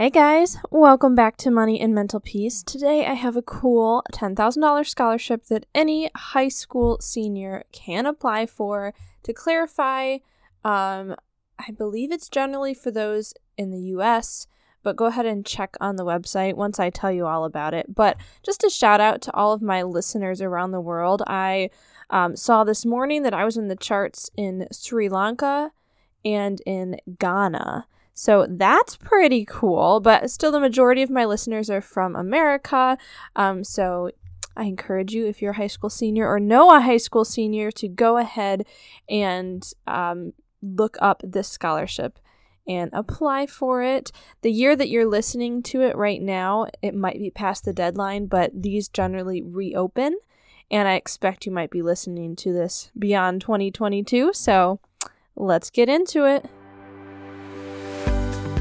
Hey guys, welcome back to Money and Mental Peace. Today I have a cool $10,000 scholarship that any high school senior can apply for. To clarify, um, I believe it's generally for those in the US, but go ahead and check on the website once I tell you all about it. But just a shout out to all of my listeners around the world. I um, saw this morning that I was in the charts in Sri Lanka and in Ghana. So that's pretty cool, but still, the majority of my listeners are from America. Um, so I encourage you, if you're a high school senior or know a high school senior, to go ahead and um, look up this scholarship and apply for it. The year that you're listening to it right now, it might be past the deadline, but these generally reopen. And I expect you might be listening to this beyond 2022. So let's get into it.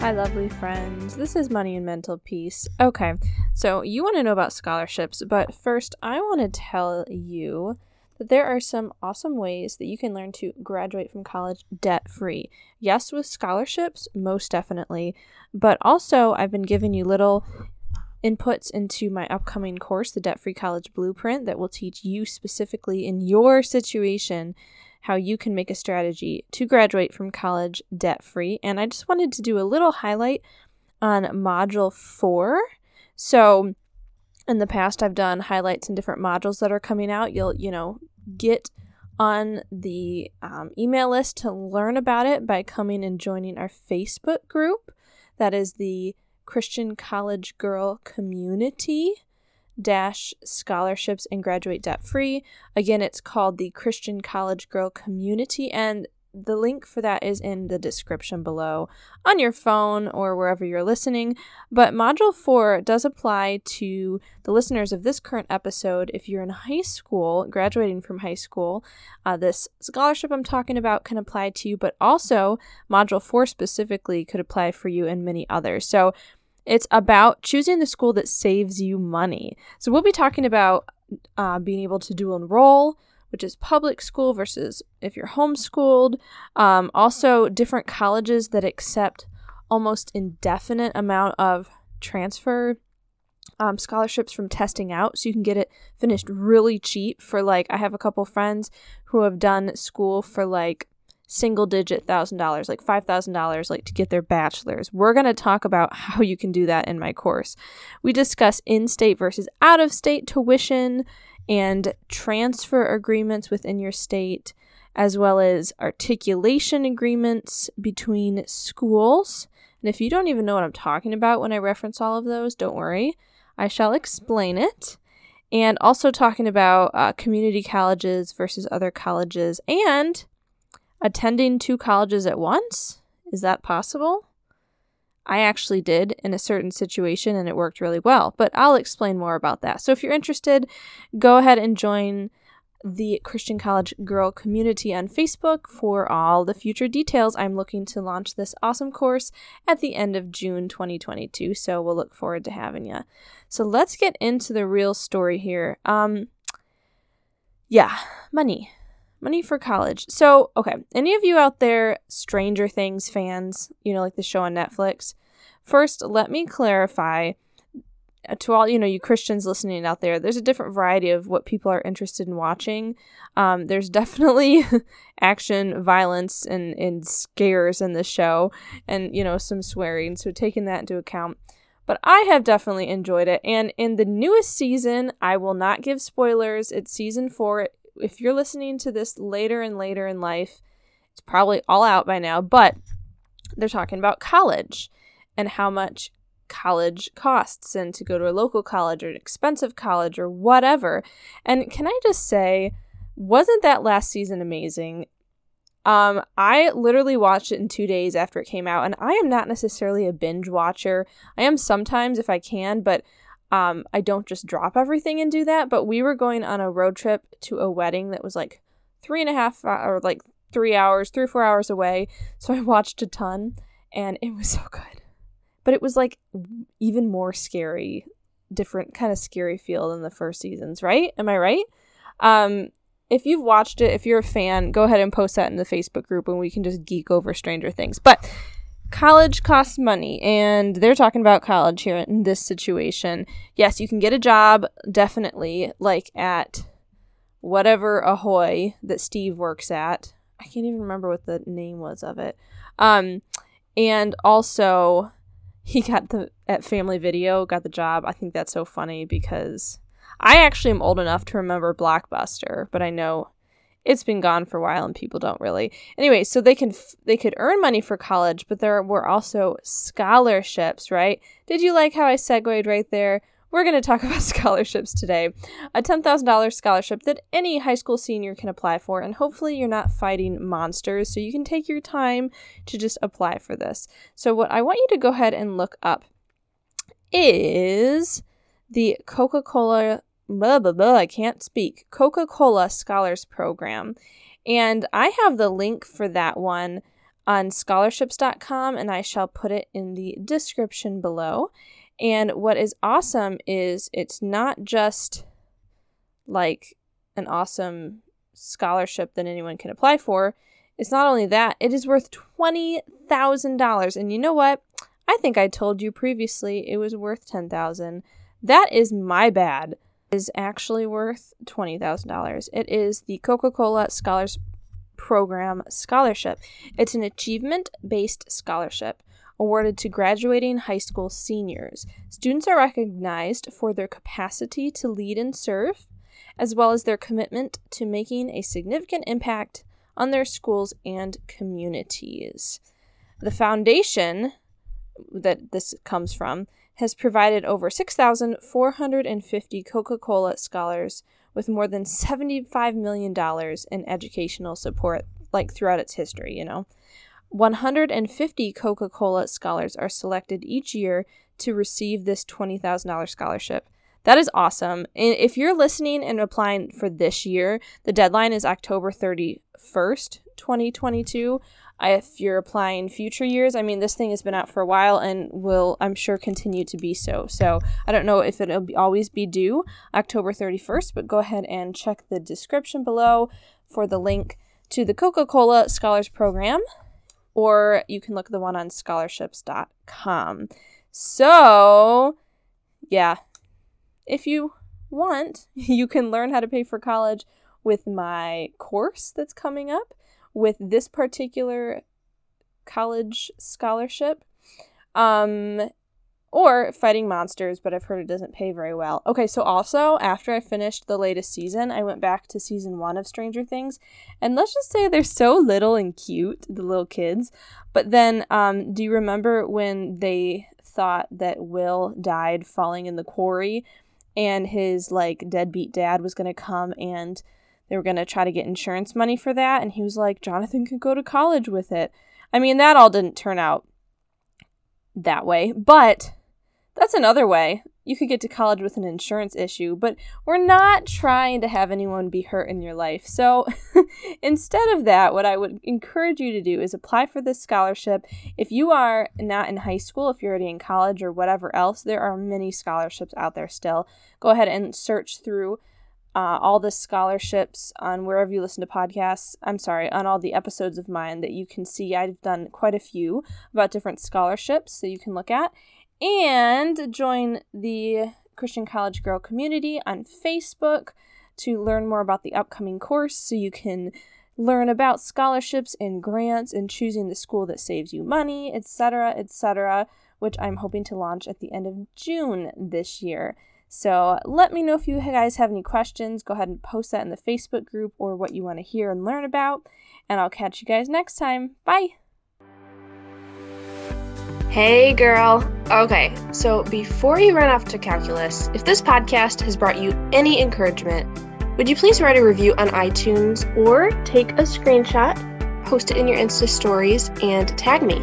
Hi, lovely friends. This is Money and Mental Peace. Okay, so you want to know about scholarships, but first, I want to tell you that there are some awesome ways that you can learn to graduate from college debt free. Yes, with scholarships, most definitely, but also I've been giving you little inputs into my upcoming course, the Debt Free College Blueprint, that will teach you specifically in your situation how you can make a strategy to graduate from college debt free. And I just wanted to do a little highlight on Module 4. So, in the past, I've done highlights in different modules that are coming out. You'll, you know, get on the um, email list to learn about it by coming and joining our Facebook group. That is the Christian College Girl Community dash scholarships and graduate debt free. Again, it's called the Christian College Girl Community, and the link for that is in the description below on your phone or wherever you're listening. But Module 4 does apply to the listeners of this current episode. If you're in high school, graduating from high school, uh, this scholarship I'm talking about can apply to you, but also Module 4 specifically could apply for you and many others. So it's about choosing the school that saves you money. So we'll be talking about uh, being able to dual enroll, which is public school versus if you're homeschooled. Um, also, different colleges that accept almost indefinite amount of transfer um, scholarships from testing out, so you can get it finished really cheap for like I have a couple friends who have done school for like single digit thousand dollars, like five thousand dollars, like to get their bachelor's. We're going to talk about how you can do that in my course. We discuss in state versus out of state tuition and transfer agreements within your state, as well as articulation agreements between schools. And if you don't even know what I'm talking about when I reference all of those, don't worry. I shall explain it. And also talking about uh, community colleges versus other colleges and attending two colleges at once? Is that possible? I actually did in a certain situation and it worked really well, but I'll explain more about that. So if you're interested, go ahead and join the Christian College Girl community on Facebook for all the future details. I'm looking to launch this awesome course at the end of June 2022, so we'll look forward to having you. So let's get into the real story here. Um yeah, money money for college. So, okay, any of you out there Stranger Things fans, you know, like the show on Netflix? First, let me clarify to all you know you christians listening out there there's a different variety of what people are interested in watching um, there's definitely action violence and, and scares in the show and you know some swearing so taking that into account but i have definitely enjoyed it and in the newest season i will not give spoilers it's season four if you're listening to this later and later in life it's probably all out by now but they're talking about college and how much college costs and to go to a local college or an expensive college or whatever. And can I just say, wasn't that last season amazing? Um, I literally watched it in two days after it came out, and I am not necessarily a binge watcher. I am sometimes if I can, but um, I don't just drop everything and do that. But we were going on a road trip to a wedding that was like three and a half or like three hours, three or four hours away. So I watched a ton, and it was so good but it was like even more scary, different kind of scary feel than the first seasons, right? Am I right? Um, if you've watched it, if you're a fan, go ahead and post that in the Facebook group and we can just geek over Stranger Things. But college costs money, and they're talking about college here in this situation. Yes, you can get a job, definitely, like at whatever Ahoy that Steve works at. I can't even remember what the name was of it. Um, and also, he got the at Family Video got the job. I think that's so funny because I actually am old enough to remember Blockbuster, but I know it's been gone for a while and people don't really. Anyway, so they can f- they could earn money for college, but there were also scholarships, right? Did you like how I segued right there? We're going to talk about scholarships today. A $10,000 scholarship that any high school senior can apply for, and hopefully you're not fighting monsters, so you can take your time to just apply for this. So, what I want you to go ahead and look up is the Coca Cola, blah, blah, blah, I can't speak, Coca Cola Scholars Program. And I have the link for that one on scholarships.com, and I shall put it in the description below. And what is awesome is it's not just like an awesome scholarship that anyone can apply for. It's not only that, it is worth $20,000. And you know what? I think I told you previously it was worth 10,000. That is my bad. Is actually worth $20,000. It is the Coca-Cola Scholars Program Scholarship. It's an achievement-based scholarship awarded to graduating high school seniors. Students are recognized for their capacity to lead and serve, as well as their commitment to making a significant impact on their schools and communities. The foundation that this comes from has provided over 6,450 Coca Cola scholars with more than $75 million in educational support, like throughout its history, you know. 150 Coca Cola scholars are selected each year to receive this $20,000 scholarship. That is awesome. And if you're listening and applying for this year, the deadline is October 31st, 2022. If you're applying future years, I mean, this thing has been out for a while and will, I'm sure, continue to be so. So I don't know if it'll be, always be due October 31st, but go ahead and check the description below for the link to the Coca Cola Scholars Program or you can look at the one on scholarships.com. So, yeah, if you want, you can learn how to pay for college with my course that's coming up with this particular college scholarship. Um, or fighting monsters, but I've heard it doesn't pay very well. Okay, so also after I finished the latest season, I went back to season one of Stranger Things, and let's just say they're so little and cute, the little kids. But then, um, do you remember when they thought that Will died falling in the quarry, and his like deadbeat dad was gonna come and they were gonna try to get insurance money for that, and he was like, Jonathan could go to college with it. I mean, that all didn't turn out that way, but that's another way. You could get to college with an insurance issue, but we're not trying to have anyone be hurt in your life. So instead of that, what I would encourage you to do is apply for this scholarship. If you are not in high school, if you're already in college or whatever else, there are many scholarships out there still. Go ahead and search through uh, all the scholarships on wherever you listen to podcasts. I'm sorry, on all the episodes of mine that you can see. I've done quite a few about different scholarships so you can look at and join the Christian College Girl community on Facebook to learn more about the upcoming course so you can learn about scholarships and grants and choosing the school that saves you money, etc., etc., which I'm hoping to launch at the end of June this year. So let me know if you guys have any questions. Go ahead and post that in the Facebook group or what you want to hear and learn about. And I'll catch you guys next time. Bye. Hey, girl. Okay, so before you run off to calculus, if this podcast has brought you any encouragement, would you please write a review on iTunes or take a screenshot, post it in your Insta stories, and tag me?